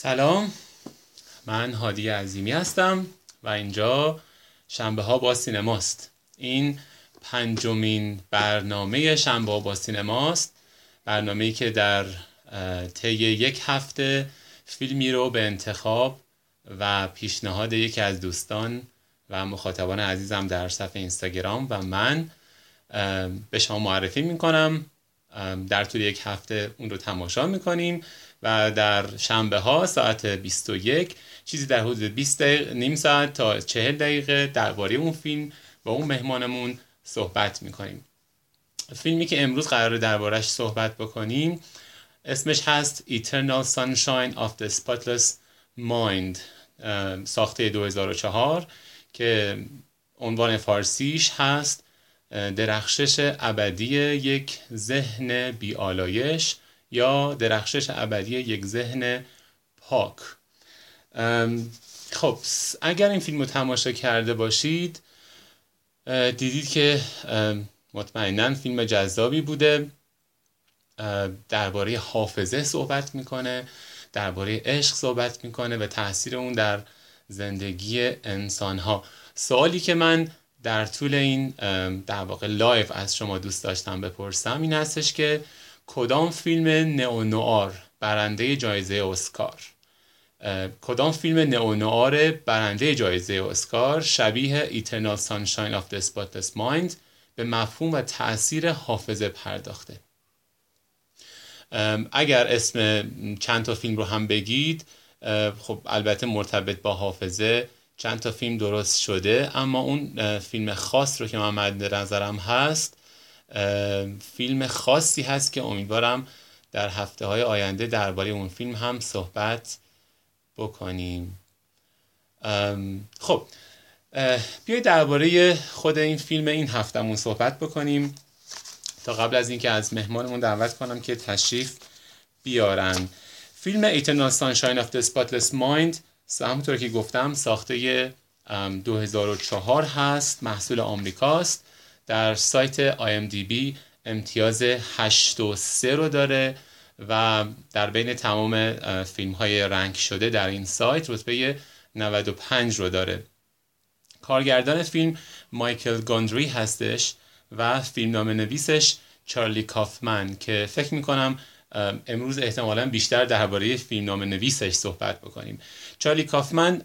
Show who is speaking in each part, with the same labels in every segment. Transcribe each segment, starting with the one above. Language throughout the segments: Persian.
Speaker 1: سلام. من هادی عظیمی هستم و اینجا شنبه ها با سینماست. این پنجمین برنامه شنبه ها با سینماست. برنامه که در طی یک هفته فیلمی رو به انتخاب و پیشنهاد یکی از دوستان و مخاطبان عزیزم در صفحه اینستاگرام و من به شما معرفی می‌کنم. در طول یک هفته اون رو تماشا می‌کنیم. و در شنبه ها ساعت 21 چیزی در حدود 20 دقیقه نیم ساعت تا 40 دقیقه درباره اون فیلم با اون مهمانمون صحبت می‌کنیم. فیلمی که امروز قرار دربارش صحبت بکنیم اسمش هست Eternal Sunshine of the Spotless Mind ساخته 2004 که عنوان فارسیش هست درخشش ابدی یک ذهن بیالایش یا درخشش ابدی یک ذهن پاک. خب اگر این فیلم رو تماشا کرده باشید دیدید که مطمئنا فیلم جذابی بوده. درباره حافظه صحبت می‌کنه درباره عشق صحبت می‌کنه و تاثیر اون در زندگی انسان ها سوالی که من در طول این در واقع live از شما دوست داشتم بپرسم این هستش که کدام فیلم نئونوار برنده جایزه اسکار؟ کدام فیلم نئونوار برنده جایزه اسکار شبیه Eternal Sunshine of the Spotless Mind به مفهوم و تاثیر حافظه پرداخته؟ اگر اسم چند تا فیلم رو هم بگید خب البته مرتبط با حافظه چند تا فیلم درست شده اما اون فیلم خاص رو که من مد نظرم هست فیلم خاصی هست که امیدوارم در هفته های آینده درباره اون فیلم هم صحبت بکنیم. خب بیایید درباره خود این فیلم این هفتهمون صحبت بکنیم تا قبل از اینکه از مهمانمون دعوت کنم که تشریف بیارن. فیلم Eternal Sunshine of the Spotless Mind همونطور که گفتم ساخته 2004 هست محصول آمریکاست. در سایت IMDb امتیاز 8 و 3 رو داره و در بین تمام فیلم های رنگ شده در این سایت رتبه 95 رو داره. کارگردان فیلم مایکل گاندری هستش و فیلم نام نویسش چارلی کافمن که فکر می‌کنم امروز احتمالا بیشتر درباره فیلم نام نویسش صحبت بکنیم. چارلی کافمن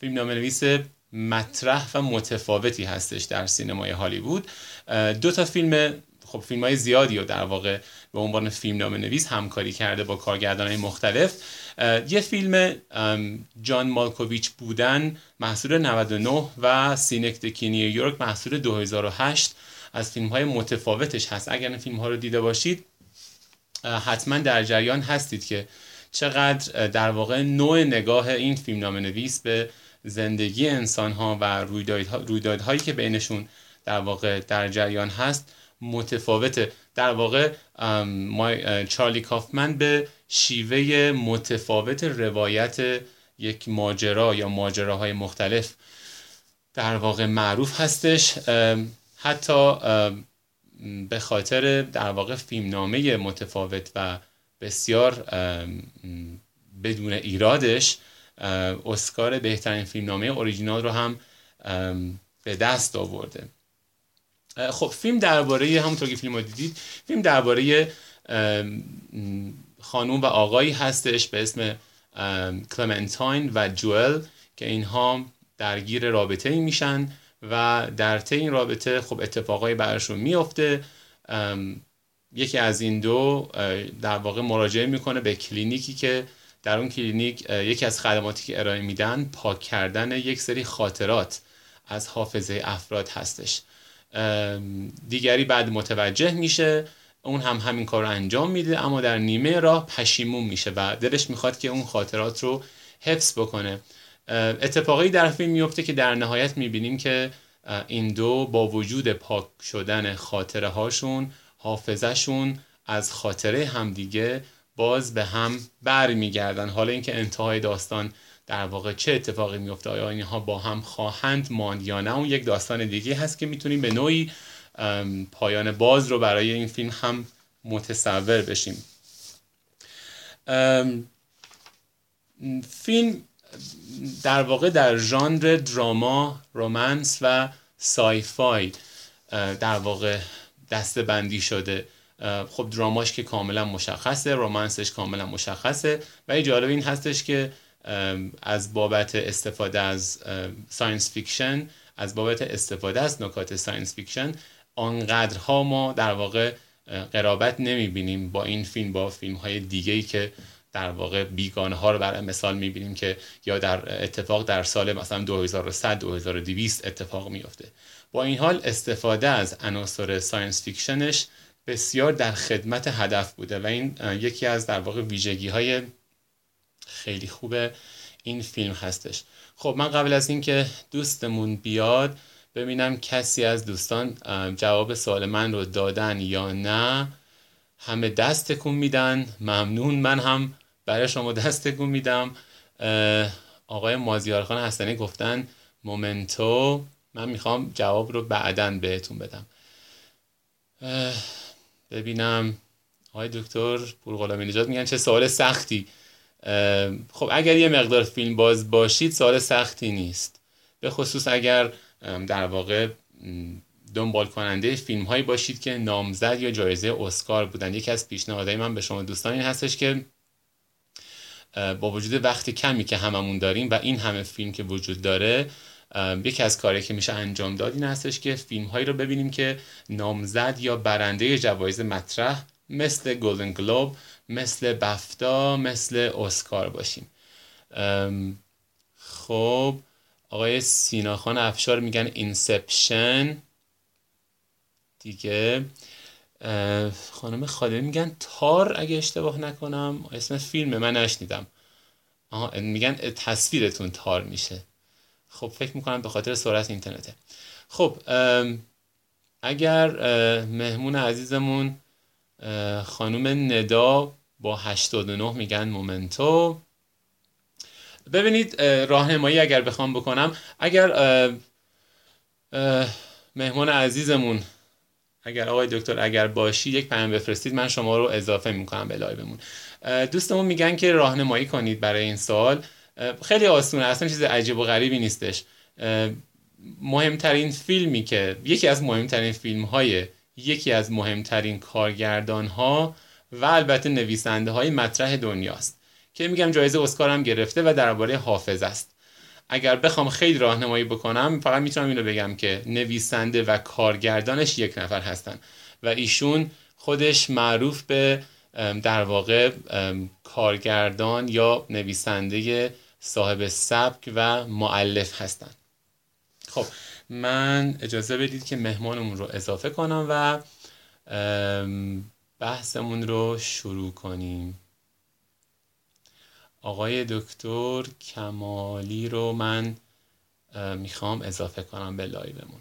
Speaker 1: فیلم نام نویس مطرح و متفاوتی هستش در سینمای هالیوود. دو تا فیلم خب فیلم های زیادی و در واقع به عنوان فیلم نام نویس همکاری کرده با کارگردان های مختلف یه فیلم جان مالکوویچ بودن محصول 99 و سینک دکی نیویورک محصول 2008 از فیلم های متفاوتش هست. اگر این فیلم ها رو دیده باشید حتما در جریان هستید که چقدر در واقع نوع نگاه این فیلم نام نویس به زندگی انسان ها و رویدادهایی که بینشون در واقع در جریان هست متفاوته. در واقع چارلی کافمن به شیوه متفاوت روایت یک ماجرا یا ماجراهای مختلف در واقع معروف هستش. حتی به خاطر در واقع فیلمنامه متفاوت و بسیار بدون ایرادش اسکار بهترین فیلمنامه اوریجینال رو هم به دست آورده. خب فیلم درباره همونطور که فیلم رو دیدید فیلم درباره خانوم و آقایی هستش به اسم کلمنتاین و جوئل که اینها درگیر رابطه ای میشن و در طی این رابطه خب اتفاقای براشون میفته یکی از این دو در واقع مراجعه می‌کنه به کلینیکی که در اون کلینیک یکی از خدماتی که ارائه میدن پاک کردن یک سری خاطرات از حافظه افراد هستش. دیگری بعد متوجه میشه اون هم همین کار رو انجام میده اما در نیمه راه پشیمون میشه و دلش می‌خواد که اون خاطرات رو حفظ بکنه. اتفاقی در فیلم میفته که در نهایت می‌بینیم که این دو با وجود پاک شدن خاطره هاشون حافظهشون از خاطره همدیگه باز به هم برمیگردن. حالا اینکه انتهای داستان در واقع چه اتفاقی میفته آیا اینها با هم خواهند ماند یا نه اون یک داستان دیگه هست که می‌تونیم به نوعی پایان باز رو برای این فیلم هم متصور بشیم. فیلم در واقع در ژانر drama romance و sci-fi در واقع دسته بندی شده. خب drama ش که کاملا مشخصه romance ش کاملا مشخصه. و جالب این هستش که از بابت استفاده از science fiction از بابت استفاده از نکات science fiction آنقدرها ما در واقع قرابت نمی‌بینیم با این فیلم با فیلم های دیگه ای که در واقع بیگانه ها رو برای مثال می‌بینیم که یا در اتفاق در سال مثلا 2100 2200 اتفاق میفته با این حال استفاده از عناصر science fiction ش بسیار در خدمت هدف بوده و این یکی از در واقع ویژگی های خیلی خوب این فیلم هستش. خب من قبل از اینکه دوستمون بیاد ببینم کسی از دوستان جواب سوال من رو دادن یا نه. همه دست تکون میدن. ممنون. من هم برای شما دست تکون میدم. آقای مازیار خان حسنی گفتن مومنتو. من می‌خوام جواب رو بعدا بهتون بدم. ببینم. آقای دکتر پورغلامی نجات میگن. چه سوال سختی. خب اگر یه مقدار فیلم باز باشید سوال سختی نیست. به خصوص اگر در واقع دنبال کننده فیلم هایی باشید که نامزد یا جایزه اسکار بودن. یکی از پیشنهادهای من به شما دوستان این هستش که با وجود وقت کمی که هممون داریم و این همه فیلم که وجود داره یکی از کاری که میشه انجام داد این هستش که فیلم هایی رو ببینیم که نامزد یا برنده جوایز مطرح مثل گلدن گلوب مثل بفتا مثل اسکار باشیم. خب آقای سیناخان افشار میگن اینسپشن دیگه خانم خاله میگن تار اگه اشتباه نکنم اسم فیلم من نشنیدم. آها میگن تصویرتون تار میشه. خب فکر می‌کنم به خاطر سرعت اینترنته. خب اگر مهمون عزیزمون خانم ندا با 89 میگن Memento. ببینید راهنمایی اگر بخوام بکنم اگر مهمون عزیزمون اگر آقای دکتر اگر باشی یک پیام بفرستید من شما رو اضافه می‌کنم به لایومون. دوستمون میگن که راهنمایی کنید برای این سال. خیلی آسونه اصلا چیز عجیب و غریبی نیستش. مهمترین فیلمی که یکی از مهمترین فیلم های یکی از مهمترین کارگردان ها و البته نویسنده های مطرح دنیاست که میگم جایزه اسکار هم گرفته و درباره حافظ است. اگر بخوام خیلی راهنمایی بکنم فقط می‌تونم اینو بگم که نویسنده و کارگردانش یک نفر هستن و ایشون خودش معروف به در واقع کارگردان یا نویسنده صاحب سبک و معلف هستن. خب من اجازه بدید که مهمانمون رو اضافه کنم و بحثمون رو شروع کنیم. آقای دکتر کمالی رو من می‌خوام اضافه کنم به لایومون.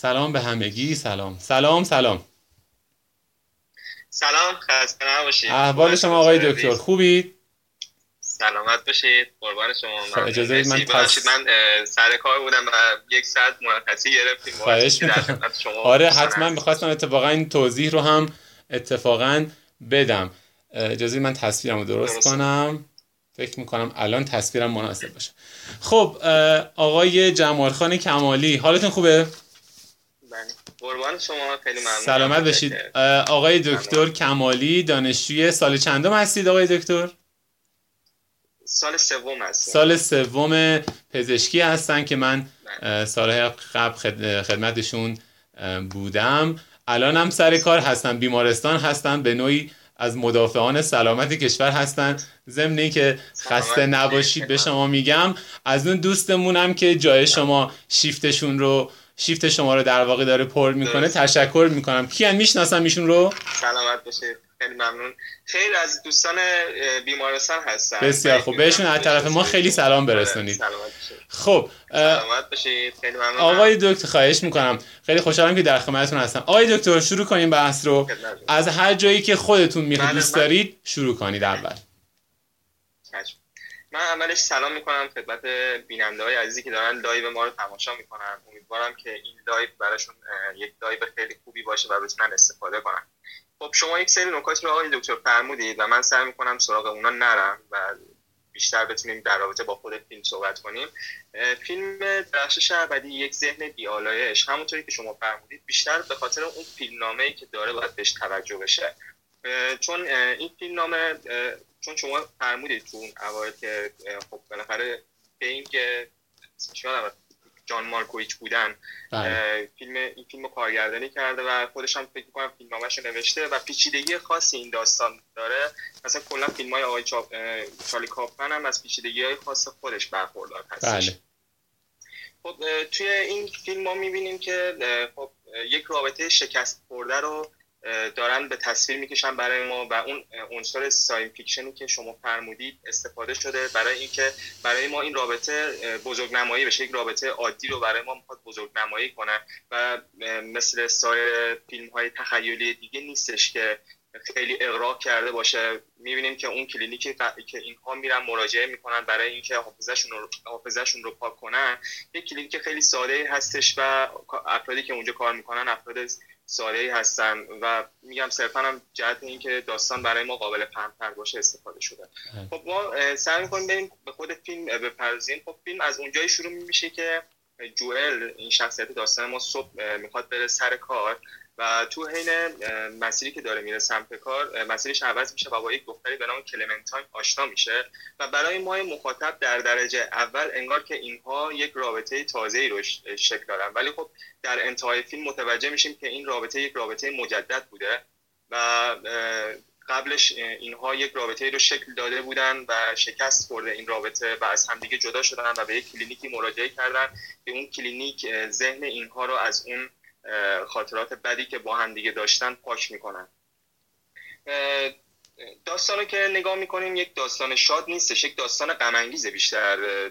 Speaker 1: سلام به همگی سلام. سلام سلام.
Speaker 2: سلام خسته نباشید.
Speaker 1: احوال شما آقای دکتر خوبید
Speaker 2: سلامت باشید. قربان شما.
Speaker 1: خب، اجازه بدید من
Speaker 2: پس... من سر کار بودم و یک ساعت مرخصی گرفتیم.
Speaker 1: خواهش آره حتما می‌خواستم اتفاقا این توضیح رو هم اتفاقا بدم. اجازه من تصویرم رو درست, درست. کنم. فکر می‌کنم الان تصویرم مناسب باشه. خب آقای جمال خان کمالی حالتون خوبه؟
Speaker 2: بله. قربان. شما خیلی ممنون
Speaker 1: سلامت باشید. آقای دکتر کمالی دانشجوی سال چندم هستید آقای دکتر؟
Speaker 2: سال سوم هستن
Speaker 1: سال سوم پزشکی هستن که من بله. سالهای قبل خدمتشون بودم. الان هم سر کار هستن بیمارستان هستن به نوعی از مدافعان سلامت کشور هستن. ضمن که خسته نباشید به شما میگم. از اون دوستمونم که جای شما شیفتشون رو شیفت شما رو در واقع داره پر می‌کنه تشکر می‌کنم. کیان می‌شناسم ایشون رو؟
Speaker 2: سلامت باشید. خیلی ممنون. خیلی از دوستان بیمارستان هستن.
Speaker 1: بسیار خوب. بهشون از طرف ما خیلی سلام برسونید. خب
Speaker 2: سلامت باشید. خیلی ممنون
Speaker 1: آقای دکتر خواهش می‌کنم. خیلی خوشحالم که در خدمتتون هستم. آقای دکتر شروع کنیم بحث رو. از هر جایی که خودتون می‌خواید بله، دوست دارید شروع کنید اول.
Speaker 2: من اولش سلام می‌کنم خدمت بیننده های عزیزی که دارن لایو ما رو تماشا می‌کنن. امیدوارم که این لایو براشون یک لایو خیلی خوبی باشه و بتونن استفاده کنن. خب شما یک سری نکات رو آقای دکتر فرمودید و من سعی می‌کنم سراغ اونا نرم و بیشتر بتونیم در رابطه با خود فیلم صحبت کنیم. فیلم درخشش ابدی یک ذهن بی‌آلایش همونطوری که شما فرمودید بیشتر به خاطر اون فیلمنامه ای که داره باید بهش توجه بشه. چون این فیلمنامه چون شما فرمودید تو اون اوایل که خب بالاخره به این که جان مارکویچ بودن بله. فیلم این فیلم کارگردانی کرده و خودش هم فکر می‌کنم فیلم رو نوشته و پیچیدگی خاصی این داستان داره مثلا کلا فیلم های آقای چارلی کاپمن هم از پیچیدگی های خاص خودش برخوردار هستش بله. خب توی این فیلم ما می‌بینیم که خب یک رابطه شکست خورده رو دارن به تصویر می‌کشن برای ما و اون عنصر science fiction ی که شما فرمودید استفاده شده برای اینکه برای ما این رابطه بزرگنمایی بشه. یک رابطه عادی رو برای ما می‌خواد بزرگنمایی کنه و مثل سایر فیلم های تخیلی دیگه نیستش که خیلی اغراق کرده باشه. می‌بینیم که اون کلینیکی که اینها میرن مراجعه می‌کنن برای اینکه حافظهشون رو حافظهشون رو پاک کنن. یک کلینیک خیلی ساده هستش و افرادی که اونجا کار می‌کنن افراد ساده هستن و میگم صرفا هم جهت اینکه داستان برای ما قابل فهمتر باشه استفاده شده. خب ما سعی می‌کنیم بریم به خود فیلم بپردازیم. خب فیلم از اونجایی شروع میشه که جوئل این شخصیت داستان ما صبح می‌خواد بره سر کار. و تو حین مسیری که داره میره سمت کار مسیرش عوض میشه و با یک دختری به نام کلمنتاین آشنا میشه و برای ما مخاطب در درجه اول انگار که اینها یک رابطه تازه رو شکل دارن. ولی خب در انتهای فیلم متوجه میشیم که این رابطه یک رابطه مجدد بوده و قبلش اینها یک رابطه رو شکل داده بودن و شکست خورده این رابطه و از همدیگه جدا شدن و به یک کلینیکی مراجعه کردن که اون کلینیک ذهن اینها رو از اون خاطرات بدی که با هم دیگه داشتن پاک می‌کنن. داستان که نگاه می‌کنیم یک داستان شاد نیستش یک داستان غم بیشتر.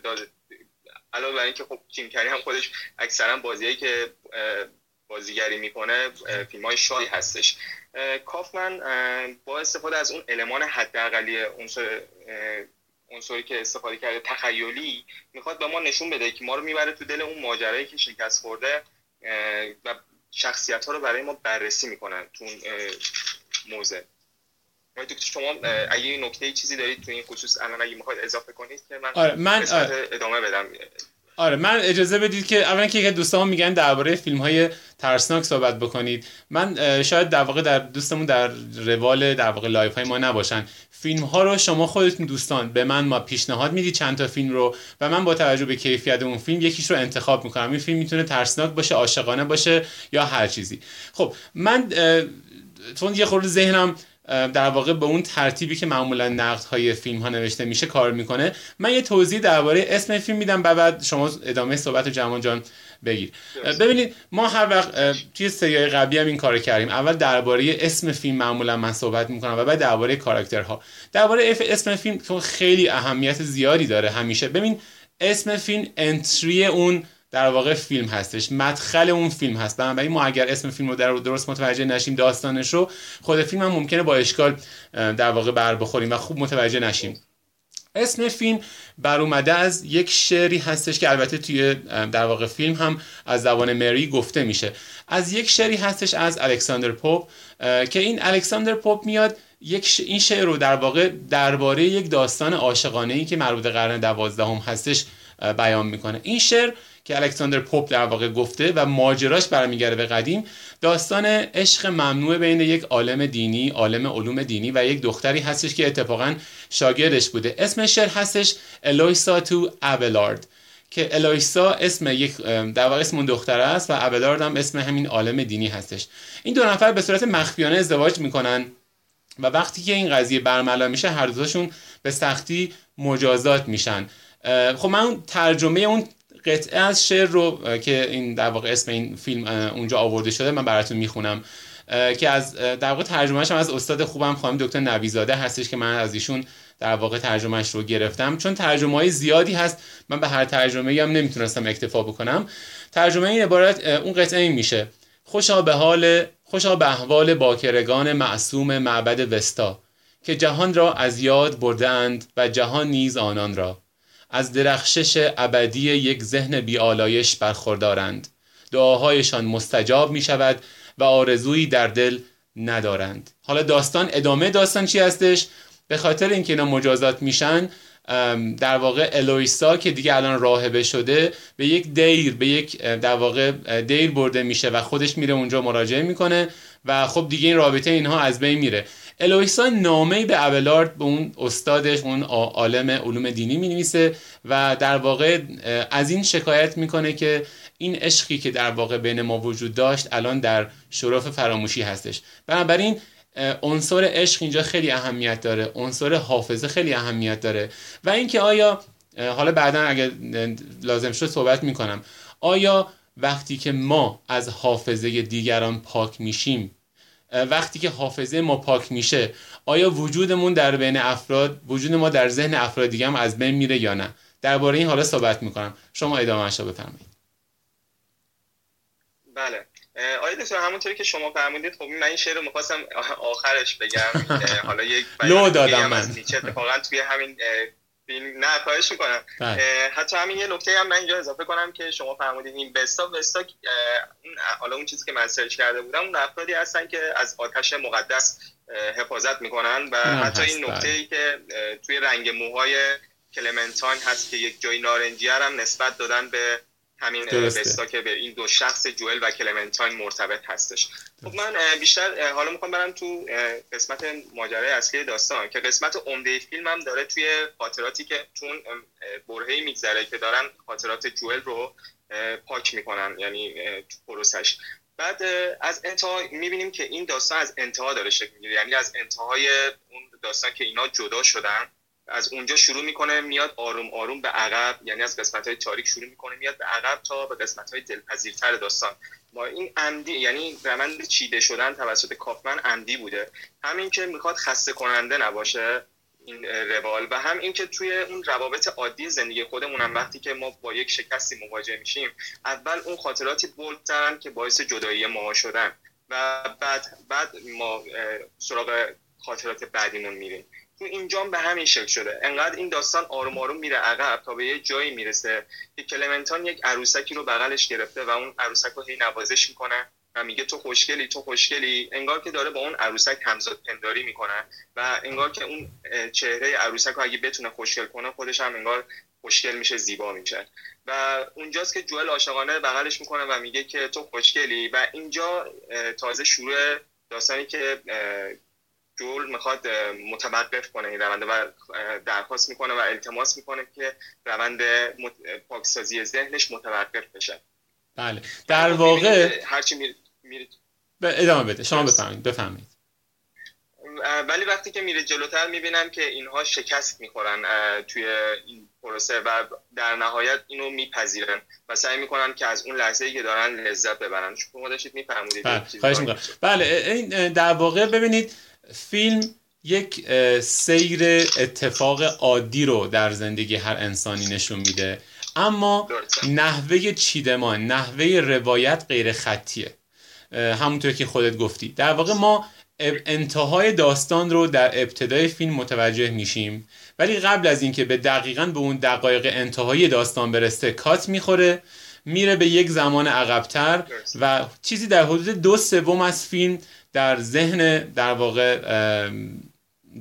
Speaker 2: علاوه بر اینکه خب جیم هم خودش اکثرا بازیایی که بازیگری می‌کنه فیلم های شادی هستش. کافمن با استفاده از اون المان حداقلی عنصری که استفاده کرده تخیلی می‌خواد به ما نشون بده که ما رو می‌بره تو دل اون ماجرایی که شکست خورده. و شخصیت ها رو برای ما بررسی می‌کنن تو اون موزه دکتر شما اگه نکته چیزی دارید تو این خصوص الان اگه می‌خواید اضافه کنید که من,
Speaker 1: آره من آره.
Speaker 2: ادامه بدم
Speaker 1: آره من اجازه بدید که اولا که دوستان میگن درباره فیلم های ترسناک صحبت بکنید. من شاید در واقع در دوستمون در روال در واقع لایو های ما نباشن. فیلم ها رو شما خودتون دوستان به من ما پیشنهاد می‌دید چند تا فیلم رو و من با توجه به کیفیت اون فیلم یکیش رو انتخاب می‌کنم. این فیلم می‌تونه ترسناک باشه عاشقانه باشه یا هر چیزی. خب من چون یه خورده ذهنم در واقع به اون ترتیبی که معمولا نقد های فیلم ها نوشته میشه کار می‌کنه. من یه توضیح درباره اسم فیلم میدم و بعد شما ادامه صحبت جوان جان بگیر. ببینید ما هر وقت توی سریای قبلی هم این کار کردیم. اول درباره اسم فیلم معمولا من صحبت می‌کنم و بعد درباره کاراکترها. درباره اسم فیلم خیلی اهمیت زیادی داره همیشه. ببین اسم فیلم انتری اون در واقع فیلم هستش. مدخل اون فیلم هست. بنابراین ما اگر اسم فیلم رو در درست متوجه نشیم داستانش رو خود فیلم هم ممکنه با اشکال در واقع بر بخوریم و خوب متوجه نشیم. اسم فیلم بر اومده از یک شعری هستش که البته توی در واقع فیلم هم از زبان مری گفته میشه. از یک شعری هستش از الکساندر پوپ که این الکساندر پوپ میاد یک این شعر رو در واقع درباره یک داستان عاشقانه ای که مربوط قرن دوازدهم هستش بیان می‌کنه. این شعر که الکساندر پوپ در واقع گفته و ماجراش برمیگرده به قدیم داستان عشق ممنوع بین یک عالم دینی عالم علوم دینی و یک دختری هستش که اتفاقا شاگردش بوده. اسم شعر هستش الویسا تو ابلارد که الویسا اسم یک در واقع اسم اون دختر است و ابلارد هم اسم همین عالم دینی هستش. این دو نفر به صورت مخفیانه ازدواج می‌کنن و وقتی که این قضیه برملا میشه هر دوشون به سختی مجازات میشن. خب من ترجمه اون قطعه از شعر رو که این در واقع اسم این فیلم اونجا آورده شده من براتون می‌خونم. که از در واقع ترجمهش هم از استاد خوبم خانم دکتر نویزاده هستش که من از ایشون در واقع ترجمهش رو گرفتم. چون ترجمه های زیادی هست من به هر ترجمه هم نمی‌تونستم اکتفا بکنم. ترجمه این عبارت اون قطعه این میشه. خوشا به حال خوشا به احوال باکرگان معصوم معبد وستا که جهان را از یاد بردهاند و جهان نیز آنان را. از درخشش ابدی یک ذهن بیالایش برخوردارند. دعاهایشان مستجاب می شود و آرزویی در دل ندارند. حالا داستان ادامه داستان چی هستش؟ به خاطر اینکه اینا مجازات میشن در واقع الویسا که دیگه الان راهبه شده به یک دیر به یک در واقع دیر برده میشه و خودش میره اونجا مراجعه می‌کنه و خب دیگه این رابطه اینها از بین میره. الویسا نامه به ابلارد به اون استادش اون عالم علوم دینی می نویسه و در واقع از این شکایت می‌کنه که این عشقی که در واقع بین ما وجود داشت الان در شرف فراموشی هستش. بنابراین عنصر عشق اینجا خیلی اهمیت داره. عنصر حافظه خیلی اهمیت داره. و اینکه آیا حالا بعدا اگر لازم شد صحبت می‌کنم. آیا وقتی که ما از حافظه دیگران پاک میشیم وقتی که حافظه ما پاک میشه آیا وجودمون در بین افراد وجود ما در ذهن افراد دیگه هم از بین میره یا نه؟ درباره این حالا صحبت می‌کنم. شما ادامه بفرمایید.
Speaker 2: بله. آیا دکتر همونطوری که شما فرمودید خب من این شعر رو می‌خواستم آخرش بگم. حالا یک
Speaker 1: لو دادم من.
Speaker 2: اتفاقا توی همین فیلم نه خواهش می‌کنم. بله. حتی همین یه نکته هم من اینجا اضافه کنم که شما فرمودید این بستا بستا حالا اون چیزی که من سرچ کرده بودم اون افرادی هستن که از آتش مقدس حفاظت می‌کنن و حتی این نکته ای که توی رنگ موهای کلمنتاین هست که یک جای نارنجی هم نسبت دادن به همین بستا که به این دو شخص جوئل و کلمنتاین مرتبط هستش. خب من بیشتر حالا می‌خوام برم تو قسمت ماجرای اصلی داستان که قسمت عمده فیلم هم داره توی خاطراتی که چون برهه‌ای میگذره که دارن خاطرات جوئل رو پاک می‌کنن یعنی تو پروسش. بعد از انتها می‌بینیم که این داستان از انتها داره شکل می‌گیره یعنی از انتهای اون داستان که اینا جدا شدن. از اونجا شروع می‌کنه میاد آروم آروم به عقب یعنی از قسمت های تاریک شروع می‌کنه میاد به عقب تا به قسمت های دلپذیرتر داستان. ما این عمدی یعنی روند چیده شدن توسط کافمن عمدی بوده. همین که می‌خواد خسته کننده نباشه این روال و هم اینکه توی اون روابط عادی زندگی خودمون هم وقتی که ما با یک شکستی مواجه میشیم اول اون خاطراتی بولترن که باعث جدایی ما شدن و بعد بعد ما سراغ خاطرات بعدیمون میریم. اینجام به همین شکل شده. انقدر این داستان آروم آروم میره عقب تا به یه جایی می‌رسه که کلمنتان یک عروسکی رو بغلش گرفته و اون عروسک رو هی نوازش می‌کنه و میگه تو خوشگلی تو خوشگلی. انگار که داره با اون عروسک همزاد پنداری می‌کنه و انگار که اون چهره عروسک رو اگه بتونه خوشگل کنه خودش هم انگار خوشگل میشه زیبا میشه. و اونجاست که جوئل عاشقانه بغلش می‌کنه و میگه که تو خوشگلی. و اینجا تازه شروع داستانی که جول می‌خواد متوقف کنه این روند و درخواست می‌کنه و التماس می‌کنه که روند پاکسازی ذهنش متوقف بشه.
Speaker 1: بله. در واقع
Speaker 2: هرچی میرید میرید.
Speaker 1: ادامه بده. شما بفهمید بفهمید
Speaker 2: ولی وقتی که میره جلوتر می‌بینم که اینها شکست می‌خورن توی این پروسه و در نهایت اینو میپذیرن و سعی می‌کنن که از اون لحظه ای که دارن لذت ببرن. شما داشتید میفهمونید
Speaker 1: بله بله این در واقع ببینید فیلم یک سیر اتفاق عادی رو در زندگی هر انسانی نشون میده. اما نحوه چیدمان نحوه روایت غیر خطیه. همونطور که خودت گفتی. در واقع ما انتهای داستان رو در ابتدای فیلم متوجه میشیم. ولی قبل از اینکه به دقیقا به اون دقایق انتهایی داستان برسه کات می‌خوره میره به یک زمان عقبتر و چیزی در حدود دو سوم از فیلم در ذهن در واقع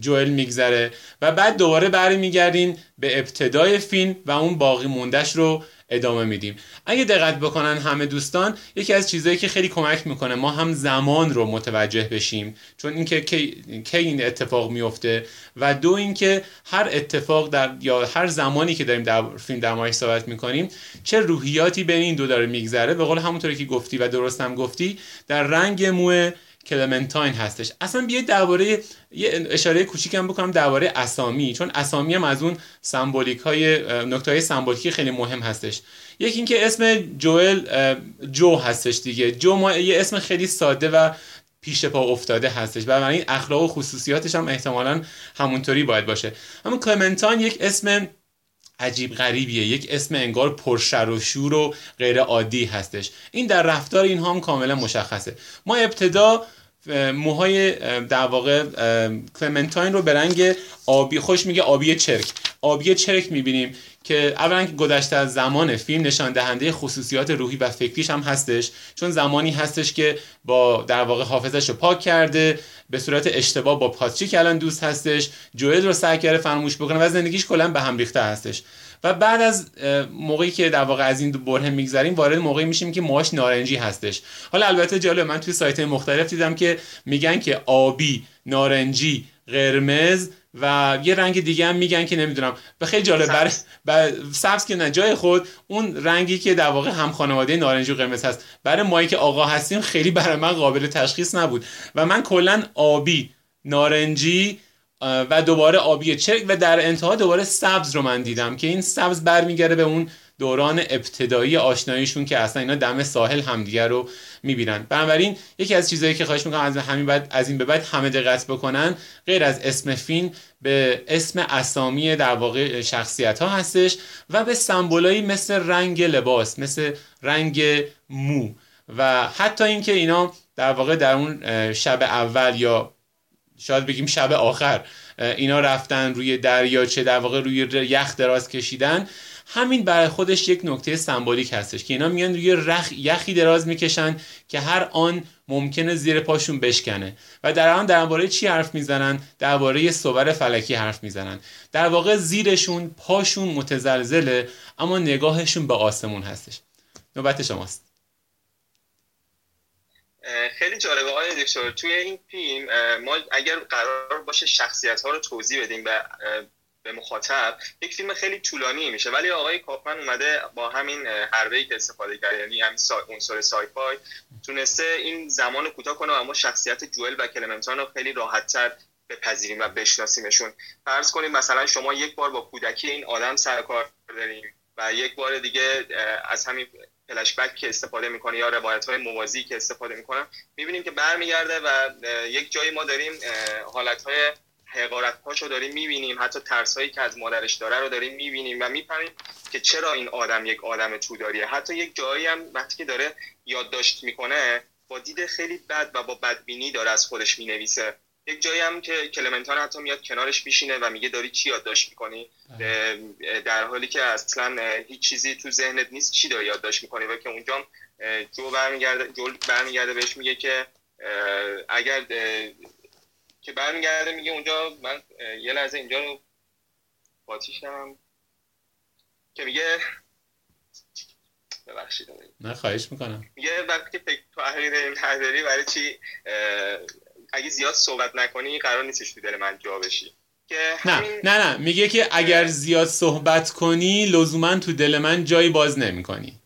Speaker 1: جوئل میگذره. و بعد دوباره برمیگردیم به ابتدای فیلم و اون باقی موندش رو ادامه میدیم. اگه دقت بکنن همه دوستان یکی از چیزهایی که خیلی کمک می‌کنه ما هم زمان رو متوجه بشیم. چون اینکه کی, کی این اتفاق میفته و دو اینکه هر اتفاق در یا هر زمانی که داریم در فیلم در صحبت می‌کنیم چه روحیاتی بین این دو داره میگذره. به قول همونطوری که گفتی و درست هم گفتی در رنگ مو کلمنتاین هستش. اصلا بیاید درباره یه اشاره کوچیکم بکنم درباره اسامی چون اسامی هم از اون سمبولیک های نکته های سمبولیکی خیلی مهم هستش. یکی اینکه اسم جوئل جو هستش دیگه. جو ما یه اسم خیلی ساده و پیش پا افتاده هستش. و این اخلاق و خصوصیاتش هم احتمالا همونطوری باید باشه. اما کلمنتاین یک اسم عجیب غریبیه. یک اسم انگار پرشر و شور و غیر عادی هستش. این در رفتار اینها هم کاملا مشخصه. ما ابتدا موهای در واقع کلمنتاین رو به رنگ آبی خوش میگه آبی چرک. آبی چرک می‌بینیم که اولا که گذشته از زمان فیلم نشان دهنده خصوصیات روحی و فکریش هم هستش. چون زمانی هستش که با در واقع حافظش رو پاک کرده به صورت اشتباه با پاتریک الان دوست هستش. جوئل رو سعی کرده فراموش بکنه و زندگیش کلا به هم ریخته هستش. و بعد از موقعی که در واقع از این دو بره میگذریم وارد موقعی میشیم که موهاش نارنجی هستش. حالا البته جالب من توی سایت مختلف دیدم که میگن که آبی نارنجی قرمز و یه رنگ دیگه هم میگن که نمی‌دونم. به خیلی جالب برای بر... سبز که نه جای خود اون رنگی که در واقع هم خانواده نارنجی و قرمز هست. برای مایی که آقا هستیم خیلی برای من قابل تشخیص نبود. و من کلا آبی نارنجی و دوباره آبی چرک و در انتها دوباره سبز رو من دیدم که این سبز برمیگرده به اون دوران ابتدایی آشناییشون که اصلا اینا دم ساحل همدیگه رو می‌بینن. بنابراین یکی از چیزهایی که خواهش می‌کنم از همین بعد از این به بعد همه دقت بکنن غیر از اسم فیلم به اسم اسامی در واقع شخصیت ها هستش و به سمبولایی مثل رنگ لباس مثل رنگ مو و حتی اینکه اینا در واقع در اون شب اول یا شاید بگیم شب آخر. اینا رفتن روی دریاچه در واقع روی یخ دراز کشیدن. همین برای خودش یک نکته سمبولیک هستش که اینا میان روی رخ یخی دراز می‌کشن که هر آن ممکنه زیر پاشون بشکنه. و در آن درباره چی حرف می‌زنن؟ درباره صور فلکی حرف می‌زنن. در واقع زیرشون پاشون متزلزله اما نگاهشون به آسمون هستش. نوبت شماست.
Speaker 2: خیلی جالبه آقای دکتر. توی این فیلم ما اگر قرار باشه شخصیت ها رو توضیح بدیم به به مخاطب یک فیلم خیلی طولانی میشه. ولی آقای کاپمن اومده با همین حربه که استفاده کرده یعنی همین سا... عنصر سای فای تونسته این زمان کوتاه کنه و اما شخصیت جوئل و کلمنتان رو خیلی راحتتر بپذیریم و بشناسیمشون. فرض کنید مثلا شما یک بار با کودکی این آدم سر کار داریم و یک بار دیگه از همین فلشبک که استفاده می‌کنه یا روایت های موازی که استفاده می‌کنه می‌بینیم که برمیگرده و یک جایی ما داریم حالت های حقارت رو داریم می‌بینیم حتی ترس هایی که از مادرش داره رو داریم می‌بینیم و می‌فهمیم که چرا این آدم یک آدم داریه حتی یک جایی هم وقتی که داره یادداشت می‌کنه با دید خیلی بد و با بدبینی داره از خودش می‌نویسه. یک جایی هم که کلمنتان حتی میاد کنارش میشینه و میگه داری چی یادداشت می‌کنی؟ بله. در حالی که اصلا هیچ چیزی تو ذهنت نیست چی داری یادداشت می‌کنی و که اونجا جو برمیگرده جو برمیگرده بهش میگه که اگر که برمیگرده میگه اونجا من یه لحظه اینجا رو پاتیشم که میگه ببخشید.
Speaker 1: نه خواهش می‌کنم.
Speaker 2: میگه وقتی فکر تحریر نداری برای چی اگه زیاد صحبت نکنی قرار نیستش تو دل من جا بشی.
Speaker 1: که نه نه نه. میگه که اگر زیاد صحبت کنی لزوما تو دل من جایی باز نمی‌کنی.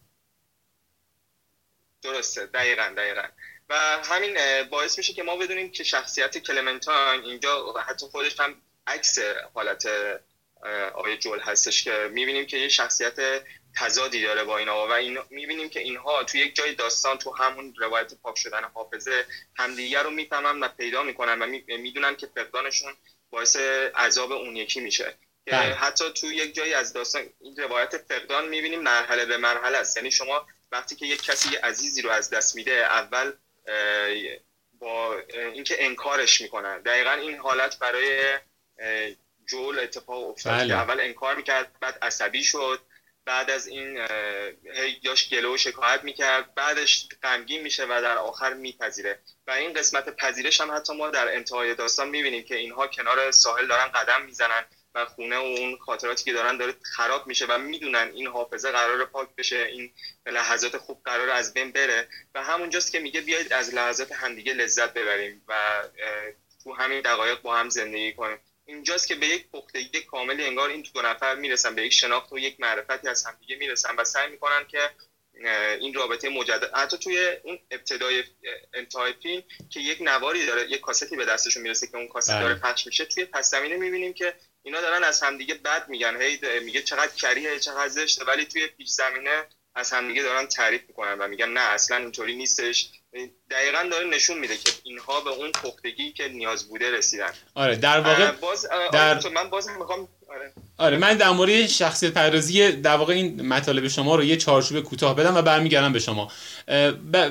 Speaker 2: درسته. دقیقا دقیقا. و همین باعث میشه که ما بدونیم که شخصیت کلمنتاین اینجا حتی خودش هم عکس حالت آقای جول هستش که می‌بینیم که یه شخصیت تضادی داره با اینا و این می‌بینیم که اینها تو یک جای داستان تو همون روایت پاک شدن حافظه همدیگر رو می‌فهمن و پیدا می‌کنن و می‌دونن که فقدانشون باعث عذاب اون یکی میشه که بله. حتی تو یک جایی از داستان این روایت فقدان می‌بینیم مرحله به مرحله است یعنی شما وقتی که یک کسی عزیزی رو از دست میده اول با اینکه انکارش می‌کنن دقیقا این حالت برای جول اتفاق افتاد بله. اول انکار می‌کرد بعد عصبی شد بعد از این یاش گلو و شکایت می‌کرد. بعدش غمگین میشه و در آخر میپذیره. و این قسمت پذیرش هم حتی ما در انتهای داستان می‌بینیم که اینها کنار ساحل دارن قدم می‌زنن و خونه و اون خاطراتی که دارن داره خراب میشه و می‌دونن این حافظه قرار پاک بشه این لحظات خوب قرار از بین بره. و همونجاست که میگه بیایید از لحظات همدیگه لذت ببریم و تو همین دقایق با هم زندگی کنیم. اینجاست که به یک پختگی کاملی انگار این دو نفر می‌رسن به یک شناخت و یک معرفتی از همدیگه می‌رسن و سعی می‌کنن که این رابطه مجدد حتی توی اون ابتدای انتهای فیلم که یک نواری داره یک کاستی به دستشون می‌رسه که اون کاست داره بله. پخش میشه توی پس زمینه می‌بینیم که اینا دارن از همدیگه بد میگن هی میگه چقدر کریه چقدر زشته ولی توی پیش زمینه از همدیگه دارن تعریف می‌کنن و میگن نه اصلا اینطوری نیستش دقیقا داره نشون میده که اینها به اون پختگی که نیاز بوده رسیدن.
Speaker 1: آره در واقع
Speaker 2: باز در... من باز می‌خوام آره.
Speaker 1: آره من در مورد شخصیت پردازی در واقع این مطالب شما رو یه چارچوب کوتاه بدم و برمیگردم به شما.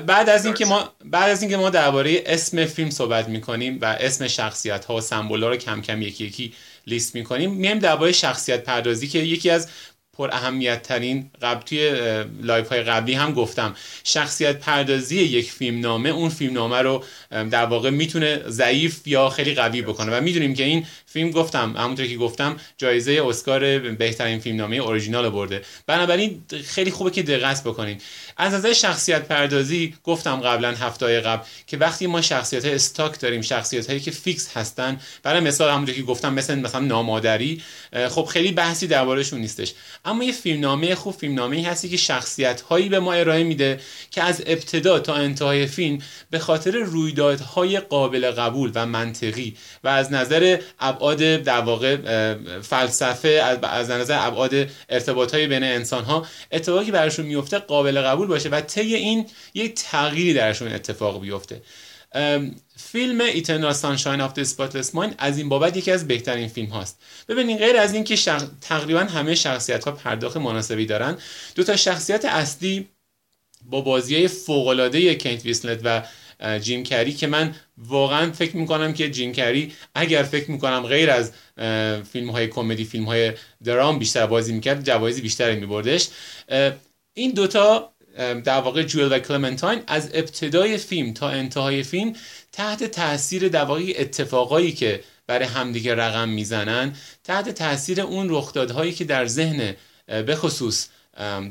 Speaker 1: بعد از اینکه ما بعد از اینکه ما درباره اسم فیلم صحبت می‌کنیم و اسم شخصیت ها و سمبولا رو کم کم یکی یکی لیست می‌کنیم میایم درباره شخصیت پردازی که یکی از پر اهمیت ترین قبل توی لایو های قبلی هم گفتم. شخصیت پردازی یک فیلم نامه اون فیلم نامه رو در واقع می‌تونه ضعیف یا خیلی قوی بکنه. و می‌دونیم که این فیلم گفتم همونطور که گفتم جایزه اسکار بهترین فیلم نامه اورجینال برده. بنابراین خیلی خوبه که دقت بکنین. از نظر شخصیت پردازی گفتم قبلا هفته قبل که وقتی ما شخصیت های stock داریم شخصیت هایی که فیکس هستن برای مثال همونطور که گفتم مثل مثلا نامادری خب خیلی بحثی دربارهشون نیستش. اما یه فیلمنامه خوب فیلمنامه ای هستی که شخصیت هایی به ما ارائه میده که از ابتدا تا انتهای فیلم به خاطر رویدادهای قابل قبول و منطقی و از نظر ابعاد در واقع فلسفه از نظر ابعاد ارتباط های بین انسان ها اتفاقی براشون میفته قابل قبول باشه و طی این یک تغییری درشون اتفاق بیفته. فیلم ایترنال سانشاین آف Spotless Mind از این بابت یکی از بهترین فیلم هاست. ببینید غیر از اینکه شخ... تقریبا همه شخصیت ها پرداخت مناسبی دارن دو تا شخصیت اصلی با بازی فوق العاده کینت ویسلت و جیم کری که من واقعا فکر می‌کنم که جیم کری اگر فکر می‌کنم غیر از فیلم های کمدی فیلم های درام بیشتر بازی می‌کرد جوایز بیشتری میبردش. این دوتا در واقع جویل و کلمنتاین از ابتدای فیلم تا انتهای فیلم تحت تاثیر در واقع اتفاقایی که برای همدیگه رقم می‌زنن تحت تاثیر اون رخدادهایی که در ذهن به خصوص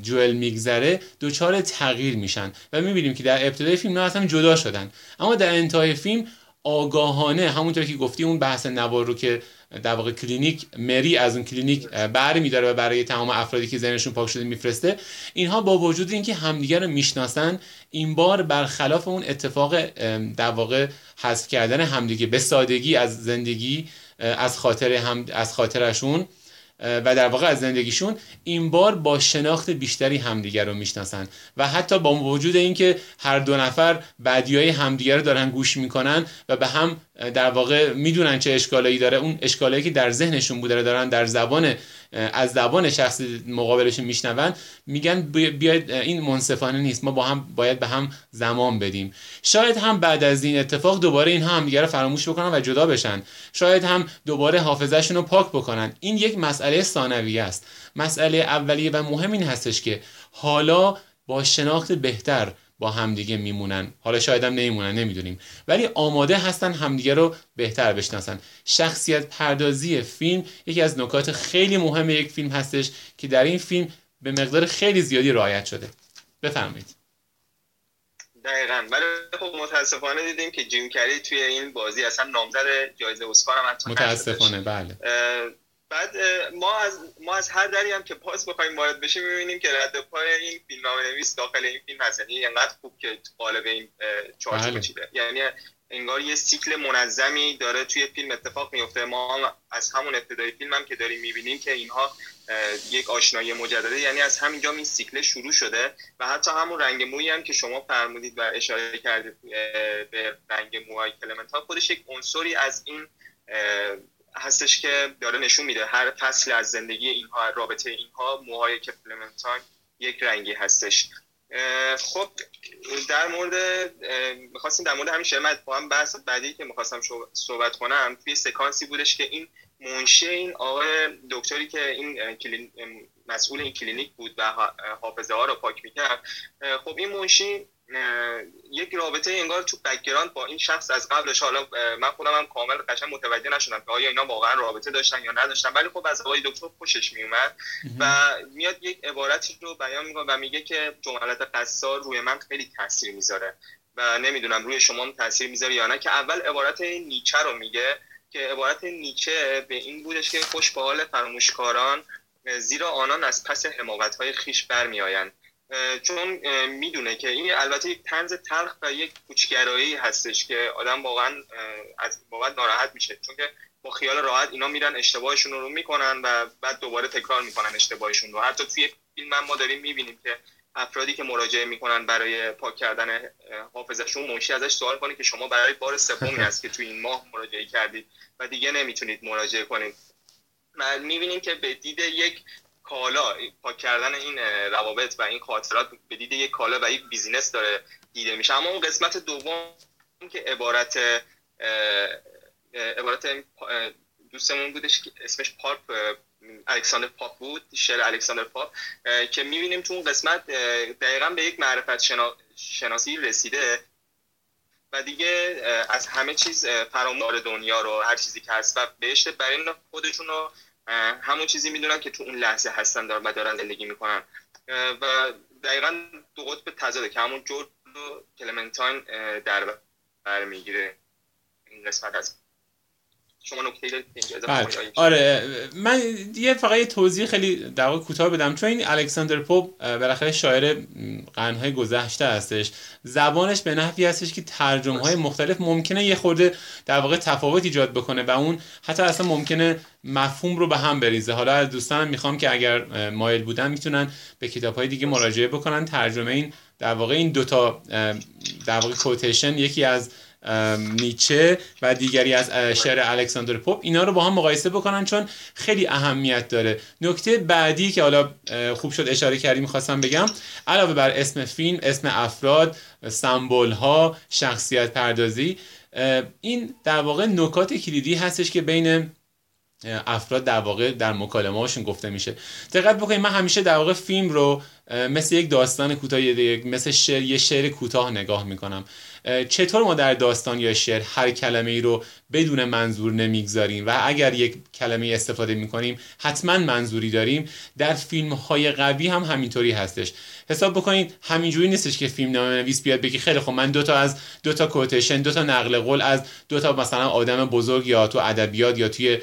Speaker 1: جوئل میگذره دچار تغییر میشن و می‌بینیم که در ابتدای فیلم نه اصلا جدا شدن. اما در انتهای فیلم آگاهانه همونطور که گفتی اون بحث نوار رو که در واقع کلینیک مری از اون کلینیک بر میداره و برای تمام افرادی که ذهنشون پاک شده میفرسته اینها با وجود اینکه همدیگه رو می‌شناسن این بار برخلاف اون اتفاق در واقع حذف کردن همدیگه به سادگی از زندگی از خاطر هم از خاطرشون و در واقع از زندگیشون این بار با شناخت بیشتری همدیگر رو می‌شناسن. و حتی با وجود اینکه هر دو نفر های همدیگر رو دارن گوش می‌کنن و به هم در واقع می‌دونن چه اشکالایی داره. اون اشکالایی که در ذهنشون بوده دارن در زبان از زبان شخص مقابلشون میشنون. میگن بیاید این منصفانه نیست. ما با هم باید به هم زمان بدیم. شاید هم بعد از این اتفاق دوباره اینها هم دیگه فراموش بکنن و جدا بشن. شاید هم دوباره حافظهشون رو پاک بکنن. این یک مسئله ثانویه است. مسئله اولیه و مهم این هستش که حالا با شناخت بهتر با همدیگه میمونن. حالا شاید هم نمیمونن نمی‌دونیم. ولی آماده هستن همدیگه رو بهتر بشناسن. شخصیت پردازی فیلم یکی از نکات خیلی مهم یک فیلم هستش که در این فیلم به مقدار خیلی زیادی رعایت شده. بفرمایید.
Speaker 2: دقیقا. ولی خب متاسفانه دیدیم که جیم کری توی این بازی اصلا نامزد جایزه اسکار هم
Speaker 1: متاسفانه بله.
Speaker 2: بعد ما از ما از هر دری هم که پاس بخوایم وارد بشیم می‌بینیم که رد پای این فیلمنامه نویس داخل این فیلم هست. یعنی انقدر خوب که قالب این چارچوب بله. چیده. یعنی انگار یه سیکل منظمی داره توی فیلم اتفاق میفته ما هم از همون ابتدای فیلم هم که داریم می‌بینیم که اینها یک آشنایی مجدده. یعنی از همینجا این سیکل شروع شده و حتی همون رنگ مویی هم که شما فرمودید و اشاره کردید به رنگ موهای کلمنت ها خودش یک عنصری از این هستش که داره نشون میده هر فصل از زندگی اینها رابطه اینها موهای کپلمنتان یک رنگی هستش خب در مورد می‌خواستیم در مورد همین شرمت با هم بحث بعدی که می‌خواستم صحبت کنم توی سکانسی بودش که این منشیه این آقای دکتری که این. مسئول این کلینیک بود و حافظه ها رو پاک می‌کرد خب این منشی یک رابطه انگار تو background با این شخص از قبلش حالا من خودم هم کامل قشنگ متوجه نشدم که آیا اینا واقعا رابطه داشتن یا نداشتن ولی خب از آقای دکتر خوشش میومد و میاد یک عبارتی رو بیان می‌کنه و میگه که جملات قصار روی من خیلی تاثیر می‌ذاره و نمی‌دونم روی شما تاثیر می‌ذاره یا نه که اول عبارت نیچه رو میگه که عبارت نیچه به این بودش که خوش به حال فراموشکاران زیرا آنان از پس حماقت های خیش برمیآیند. چون می‌دونه که این البته یک تنز تلخ و یک کوچگرایی هستش که آدم واقعا از بابت ناراحت میشه. چون که با خیال راحت اینا میرن اشتباهشون رو می‌کنن و بعد دوباره تکرار می‌کنن اشتباهشون رو. حتی توی فیلم ما داریم می‌بینیم که افرادی که مراجعه می‌کنن برای پاک کردن حافظشون منشی ازش سوال کنه که شما برای بار سومی هست که توی این ماه مراجعه کردید و دیگه نمی‌تونید مراجعه کنید. می‌بینیم که به دید یک کالا پاک کردن این روابط و این خاطرات به دید یک کالا و یک بیزینس داره دیده میشه. اما اون قسمت دوم که عبارت عبارت دوستمون بودش که اسمش پاپ الکساندر پاپ بود شعر الکساندر پاپ که می‌بینیم تو اون قسمت دقیقا به یک معرفت شناسی رسیده و دیگه از همه چیز فرامار دنیا رو هر چیزی که هست و بهشت برای خودشون رو همون چیزی می‌دونن که تو اون لحظه هستن دارن و دارن زندگی می‌کنن. و دقیقا دو قطب تضاده که همون جورد و کلمنتاین در بر می‌گیره این قسمت از شما نکته
Speaker 1: بله. آره من یه فقط یه توضیح خیلی در کوتاه بدم. چون این الکساندر پوپ بالاخره شاعر قرنهای گذشته هستش. زبانش به نحوی هستش که ترجمه های مختلف ممکنه یه خورده در واقع تفاوت ایجاد بکنه و اون حتی اصلا ممکنه مفهوم رو به هم بریزه. حالا از دوستانم می‌خوام که اگر مایل بودن می‌تونن به کتاب های دیگه مراجعه بکنن. ترجمه این در واقع این دوتا در واقع کوتیشن یکی از نیچه و دیگری از شعر الکساندر پوپ. اینا رو با هم مقایسه بکنن چون خیلی اهمیت داره. نکته بعدی که حالا خوب شد اشاره کردی می‌خواستم بگم. علاوه بر اسم فیلم اسم افراد سمبل ها شخصیت پردازی این در واقع نکات کلیدی هستش که بین افراد در واقع در مکالمه هاشون گفته میشه. دقت بکنید من همیشه در واقع فیلم رو مثل یک داستان کوتاه مثل شعر یه شعر کوتاه نگاه می‌کنم. چطور ما در داستان یا شعر هر کلمه ای رو بدون منظور نمی‌گذاریم؟ و اگر یک کلمه استفاده می‌کنیم حتما منظوری داریم. در فیلم های قوی هم همینطوری هستش. حساب بکنید همینجوری نیستش که فیلم نویس بیاد بگی خیلی خب من دوتا از دوتا کوتیشن دوتا نقل قول از دوتا مثلا آدم بزرگ یا تو ادبیات یا توی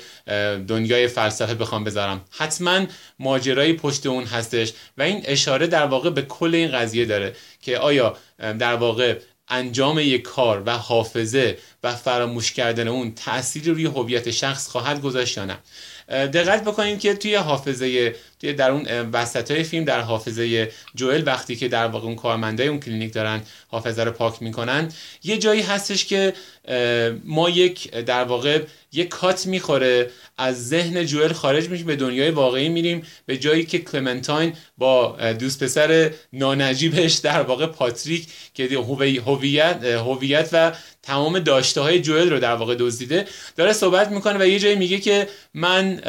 Speaker 1: دنیای فلسفه بخوام بذارم. حتما ماجرای پشت اون هستش. و این اشاره در واقع به کل این قضیه داره که آیا در واقع انجام یک کار و حافظه و فراموش کردن اون تأثیری روی هویت شخص خواهد گذاشت یا نه؟ دقت بکنید که توی حافظه در اون وسط های فیلم در حافظه جوئل وقتی که در واقع اون کارمندای اون کلینیک دارن حافظه رو پاک می‌کنن یه جایی هستش که ما یک در واقع یک کات می‌خوره از ذهن جوئل خارج میشیم به دنیای واقعی میریم به جایی که کلمنتاین با دوست پسر نانجیبش در واقع پاتریک که هویت هویت و تمام داشته های جوئل رو در واقع دزدیده داره صحبت می‌کنه و یه جایی میگه که من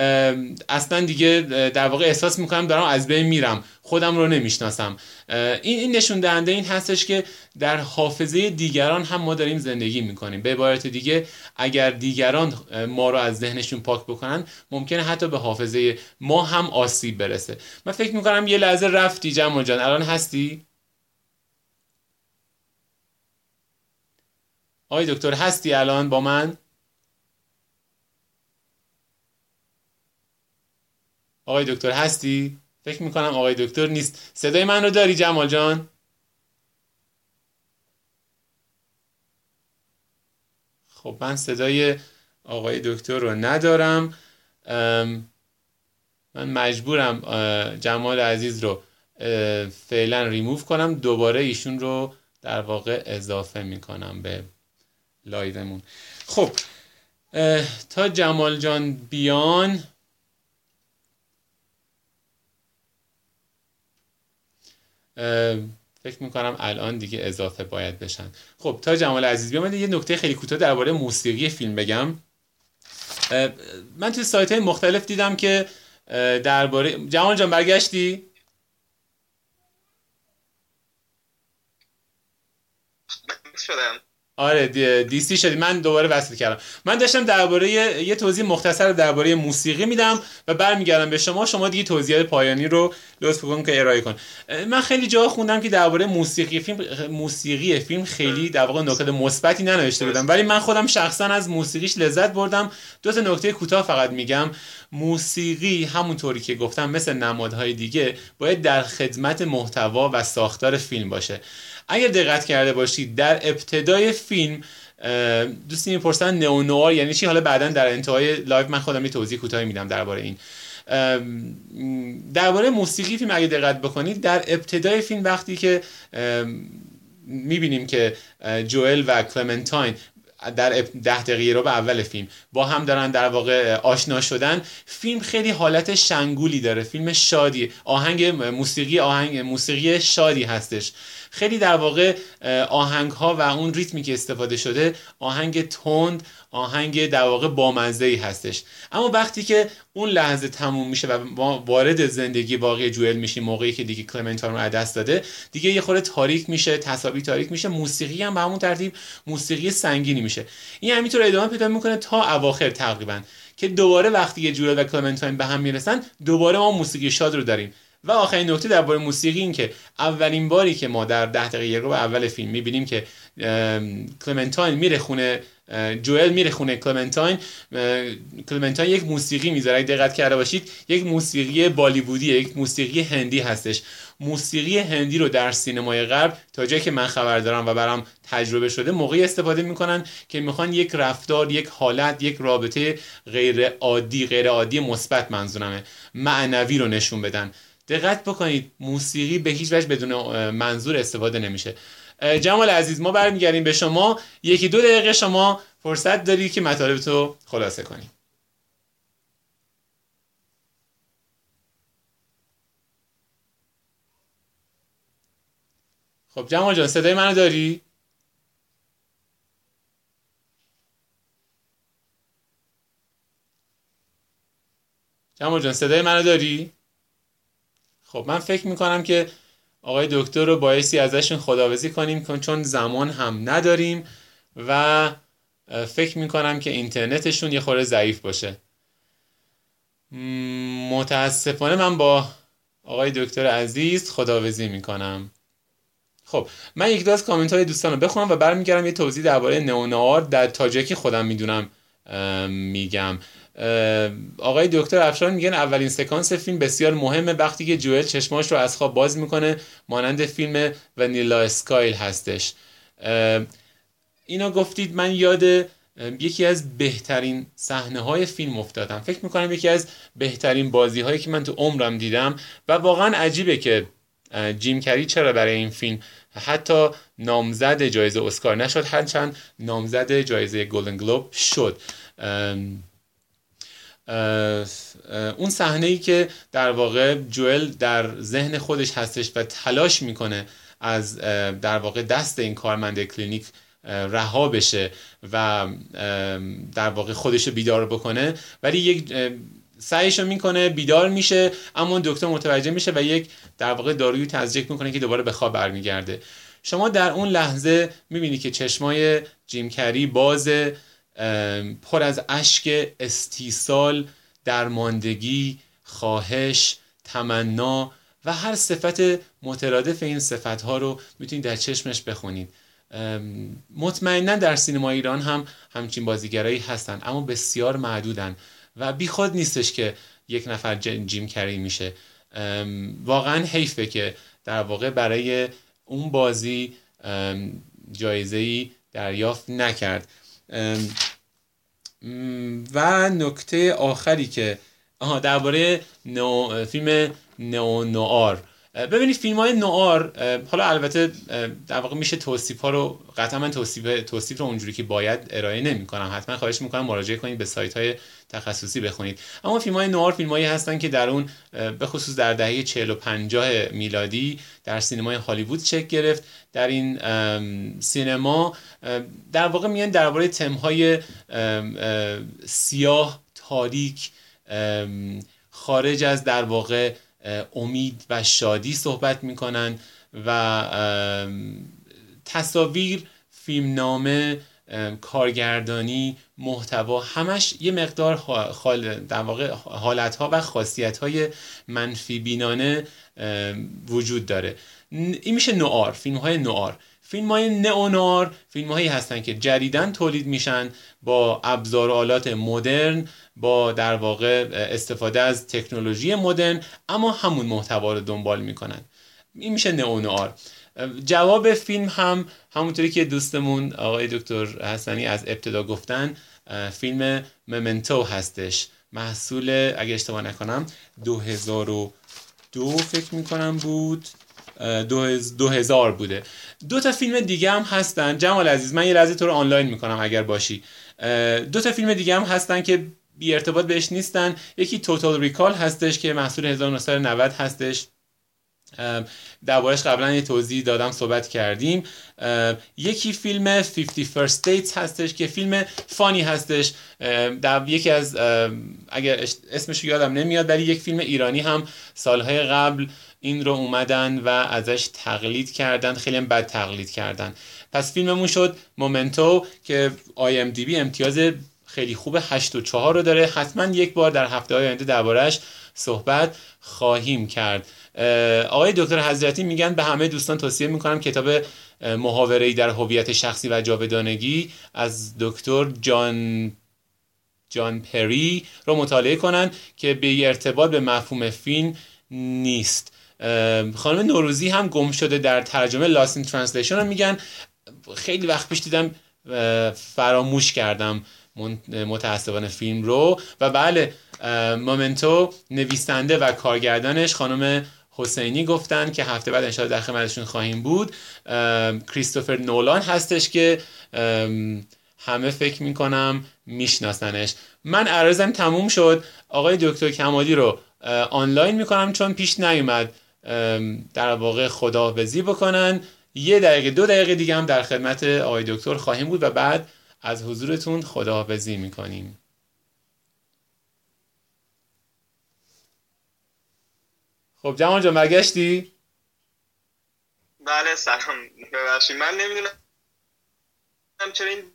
Speaker 1: اصلا دیگه در واقع احساس می‌کنم دارم از بین میرم. خودم رو نمی‌شناسم. این این نشون دهنده این هستش که در حافظه دیگران هم ما داریم زندگی می‌کنیم. به عبارت دیگه اگر دیگران ما رو از ذهنشون پاک بکنن ممکنه حتی به حافظه ما هم آسیب برسه. من فکر می‌کنم یه لحظه رفتی جمال جان. الان هستی؟ آقای دکتر هستی الان با من؟ آقای دکتر هستی؟ فکر می‌کنم آقای دکتر نیست. صدای من رو داری جمال جان؟ خب من صدای آقای دکتر رو ندارم. من مجبورم جمال عزیز رو فعلا ریموف کنم. دوباره ایشون رو در واقع اضافه می‌کنم به لایومون. خب تا جمال جان بیان فکر می‌کنم الان دیگه اضافه باید بشن. خب تا جمال عزیز بیام یه نکته خیلی کوتاه درباره موسیقی فیلم بگم. من توی سایت های مختلف دیدم که درباره جمال جان برگشتی؟
Speaker 2: شدم.
Speaker 1: آره دیسی شدی. من دوباره وصل کردم. من داشتم درباره یه توضیح مختصر درباره موسیقی میدم و برمیگردم به شما. شما دیگه توضیحات پایانی رو لطف کن که ارائه کن. من خیلی جا خوندم که درباره موسیقی فیلم موسیقی فیلم خیلی در واقع نکات مثبتی ننوشته بودم. ولی من خودم شخصا از موسیقیش لذت بردم. دو تا نکته کوتاه فقط میگم. موسیقی همونطوری که گفتم مثل نمادهای دیگه باید در خدمت محتوا و ساختار فیلم باشه. اگر دقت کرده باشید در ابتدای فیلم دوستی می‌پرسن نئو یعنی چی؟ حالا بعدا در انتهای لایو من خودم یه توضیح کوتاهی میدم درباره این. درباره موسیقی فیلم اگه دقت بکنید در ابتدای فیلم وقتی که می‌بینیم که جوئل و کلمنتاین در ده دقیقه رو به اول فیلم با هم دارن در واقع آشنا شدن فیلم خیلی حالت شنگولی داره فیلم شادی آهنگ موسیقی آهنگ موسیقی شادی هستش. خیلی در واقع آهنگ ها و اون ریتمی که استفاده شده آهنگ تند آهنگ در واقع بامزه ای هستش. اما وقتی که اون لحظه تموم میشه و ما وارد زندگی واقعی جوئل میشیم موقعی که دیگه کلمنتان رو دست داده دیگه یه خورده تاریک میشه تصاویر تاریک میشه موسیقی هم به همون ترتیب موسیقی سنگینی میشه. این همینطور ادامه پیدا می‌کنه تا اواخر تقریبا که دوباره وقتی جوئل و کلمنتاین به هم می‌رسن دوباره ما موسیقی شاد رو داریم. و آخرین نکته درباره موسیقی این که اولین باری که ما در ده دقیقه رو اول فیلم می‌بینیم که کلمنتاین میره خونه جوئل میره خونه کلمنتاین. کلمنتاین یک موسیقی می‌ذاره. دقت کرده باشید یک موسیقی بالیوودی یک موسیقی هندی هستش. موسیقی هندی رو در سینمای غرب تا جایی که من خبر دارم و برام تجربه شده موقعی استفاده می‌کنن که می‌خوان یک رفتار یک حالت یک رابطه غیر عادی غیر عادی مثبت منظورمه معنوی رو نشون بدن. دقت بکنید موسیقی به هیچ وجه بدون منظور استفاده نمیشه جمال عزیز ما برمیگردیم به شما یکی دو دقیقه شما فرصت داری که مطالب تو خلاصه کنی خب جمال جان صدای منو داری؟ جمال جان صدای منو داری؟ خب من فکر می‌کنم که آقای دکتر رو بایستی ازشون خداوزی کنیم چون زمان هم نداریم و فکر می‌کنم که اینترنتشون یه خورده ضعیف باشه. متاسفانه من با آقای دکتر عزیز خداوزی می‌کنم. خب من یک دو از کامنت های دوستان رو بخونم و برمیگردم یه توضیح درباره نئونوار در تاجیکی خودم می‌دونم میگم. آقای دکتر افشار میگن اولین سکانس فیلم بسیار مهمه وقتی که جوئل چشماش رو از خواب باز می‌کنه مانند فیلم ونیلا اسکایل هستش. اینا گفتید من یاد یکی از بهترین صحنه های فیلم افتادم. فکر می‌کنم یکی از بهترین بازی هایی که من تو عمرم دیدم و واقعا عجیبه که جیم کری چرا برای این فیلم حتی نامزد جایزه اسکار نشد هرچند نامزد جایزه گلدن گلوب شد. اون صحنه ای که در واقع جوئل در ذهن خودش هستش و تلاش می‌کنه از در واقع دست این کارمند کلینیک رها بشه و در واقع خودش رو بیدار بکنه ولی یک سعیش رو می‌کنه بیدار میشه اما دکتر متوجه میشه و یک در واقع دارویی تزریق می‌کنه که دوباره به خواب برمیگرده. شما در اون لحظه می‌بینی که چشمای جیم کری باز پر از اشک استیصال درماندگی خواهش تمنا و هر صفت مترادف این صفت ها رو می‌تونید در چشمش بخونید. مطمئنا در سینما ایران هم همچین بازیگرایی هستن اما بسیار معدودن و بیخود نیستش که یک نفر جیم کری میشه. واقعا حیفه که در واقع برای اون بازی جایزه دریافت نکرد. و نکته آخری که آها درباره نو فیلم نو نوار ببینید فیلم های نوار حالا البته در واقع میشه توصیف ها رو قطعا من توصیف توصیف رو اونجوری که باید ارائه نمی کنم حتما خواهش می‌کنم مراجعه کنید به سایت های تخصصی بخونید. اما فیلم های نوار فیلم هایی هستن که در اون به خصوص در دهه 40 و 50 میلادی در سینمای هالیوود چک گرفت. در این سینما در واقع میان درباره تم های سیاه تاریک خارج از در واقع امید و شادی صحبت می‌کنن و تصاویر فیلمنامه کارگردانی محتوا همش یه مقدار خال در واقع حالت ها و خاصیت های منفی بینانه وجود داره. این میشه نوار فیلم های نوار فیلم های نئونار فیلم هایی هستن که جدیدن تولید میشن با ابزار آلات مدرن با در واقع استفاده از تکنولوژی مدرن اما همون محتوا رو دنبال می‌کنن. این میشه نئونوار جواب فیلم هم همونطوری که دوستمون آقای دکتر حسنی از ابتدا گفتن فیلم ممنتو هستش. محصول اگه اشتباه نکنم 2002 فکر می‌کنم بود. دو هزار بوده. دو تا فیلم دیگه هم هستن. جمال عزیز من یه لحظه تو رو آنلاین می‌کنم اگر باشی. دو تا فیلم دیگه هم هستن که بی ارتباط بهش نیستن. یکی توتال ریکال هستش که محصول 1990 هستش. دربارش قبلا یه توضیح دادم صحبت کردیم. یکی فیلم 50 First Dates هستش که فیلم فانی هستش. در یکی از اگر اسمش یادم نمیاد ولی یک فیلم ایرانی هم سالهای قبل این رو اومدن و ازش تقلید کردن. خیلی بد تقلید کردن. پس فیلممون شد مومنتو که آی ام دی بی امتیاز خیلی خوب 8 و 4 رو داره. حتما یک بار در هفته های آینده دربارش صحبت خواهیم کرد. آقای دکتر حضرتی میگن به همه دوستان توصیه می‌کنم کتاب محاوره در هویت شخصی و جاودانگی از دکتر جان جان پری رو مطالعه کنن که بی ارتباط به مفهوم فیلم نیست. خانم نوروزی هم گم شده در ترجمه Lost in Translation رو میگن. خیلی وقت پیش دیدم فراموش کردم متاسفانه فیلم رو. و بله مومنتو نویسنده و کارگردانش خانم حسینی گفتن که هفته بعد انشاءالله در خدمتشون خواهیم بود. کریستوفر نولان هستش که همه فکر می‌کنم میشناسنش. من عرضم تموم شد. آقای دکتر کمالی رو آنلاین می‌کنم چون پیش نیومد. در واقع خداحافظی بکنن. یه دقیقه دو دقیقه دیگه هم در خدمت آقای دکتر خواهیم بود و بعد از حضورتون خداحافظی می‌کنیم. خب جمال جان برگشتی؟
Speaker 2: بله سلام. ببخشید. من نمی‌دونم چرا این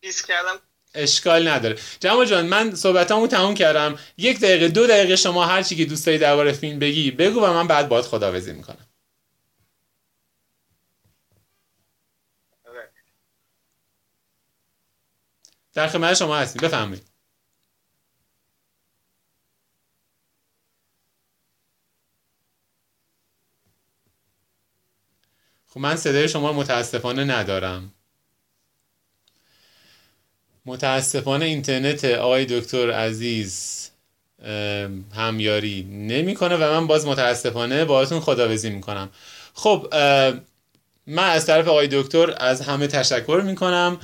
Speaker 2: دیس کردم.
Speaker 1: اشکال نداره. جمال جان من صحبتامو تموم کردم. یک دقیقه دو دقیقه شما هر چی که دوست داری درباره فیلم بگی بگو و من بعد باید خداحافظی می‌کنم. در خدمت شما هستیم. بفهمید خب من صدای شما متاسفانه ندارم. متاسفانه اینترنت آقای دکتر عزیز همیاری نمی‌کنه و من باز متاسفانه باهاتون خداوزی می‌کنم. خب من از طرف آقای دکتر از همه تشکر می‌کنم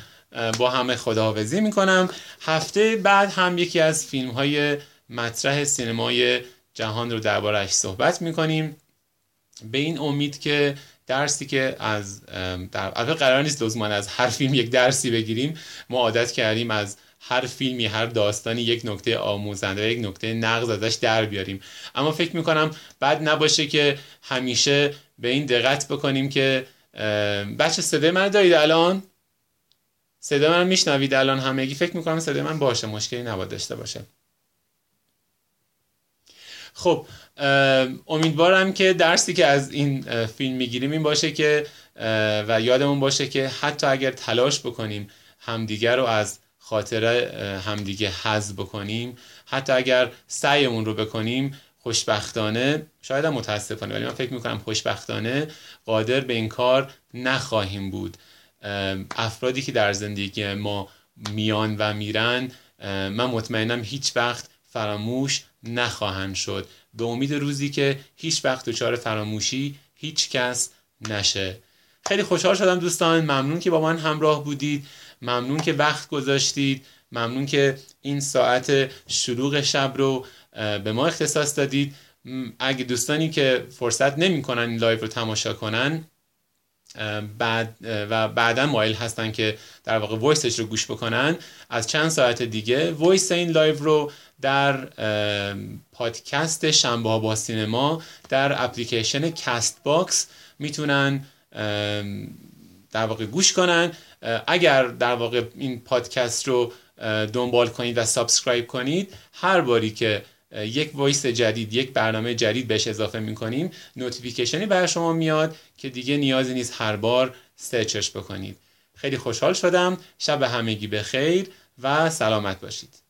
Speaker 1: با همه خداحافظی می‌کنم. هفته بعد هم یکی از فیلم های مطرح سینمای جهان رو دربارهش صحبت می‌کنیم. به این امید که درسی که از در قرار نیست لزوما از هر فیلم یک درسی بگیریم. ما عادت کردیم از هر فیلمی هر داستانی یک نکته آموزنده و یک نکته نقض ازش در بیاریم. اما فکر می‌کنم بد نباشه که همیشه به این دقت بکنیم که بچه صدای من دارید الان؟ صدای من میشنوید الان همگی؟ فکر می‌کنم صدای من باشه مشکلی نباید داشته باشه. خب امیدوارم که درسی که از این فیلم می‌گیریم این باشه که و یادمون باشه که حتی اگر تلاش بکنیم همدیگر رو از خاطر همدیگه حذف بکنیم حتی اگر سعیمون رو بکنیم خوشبختانه شاید هم متاسفانه ولی من فکر می‌کنم خوشبختانه قادر به این کار نخواهیم بود. افرادی که در زندگی ما میان و میرن من مطمئنم هیچ وقت فراموش نخواهند شد. به امید روزی که هیچ وقت دچار فراموشی هیچ کس نشه. خیلی خوشحال شدم دوستان. ممنون که با من همراه بودید. ممنون که وقت گذاشتید. ممنون که این ساعت شروع شب رو به ما اختصاص دادید. اگه دوستانی که فرصت نمی‌کنن این live رو تماشا کنن بعد و بعدا مایل هستن که در واقع voice ش رو گوش بکنن. از چند ساعت دیگه voice این live رو در پادکست شنبه با سینما در اپلیکیشن Castbox می‌تونن در واقع گوش کنن. اگر در واقع این پادکست رو دنبال کنید و subscribe کنید هر باری که یک voice جدید یک برنامه جدید بهش اضافه می‌کنیم. notification ی برای شما میاد که دیگه نیازی نیست هر بار search ش بکنید. خیلی خوشحال شدم. شب همگی به خیر و سلامت باشید.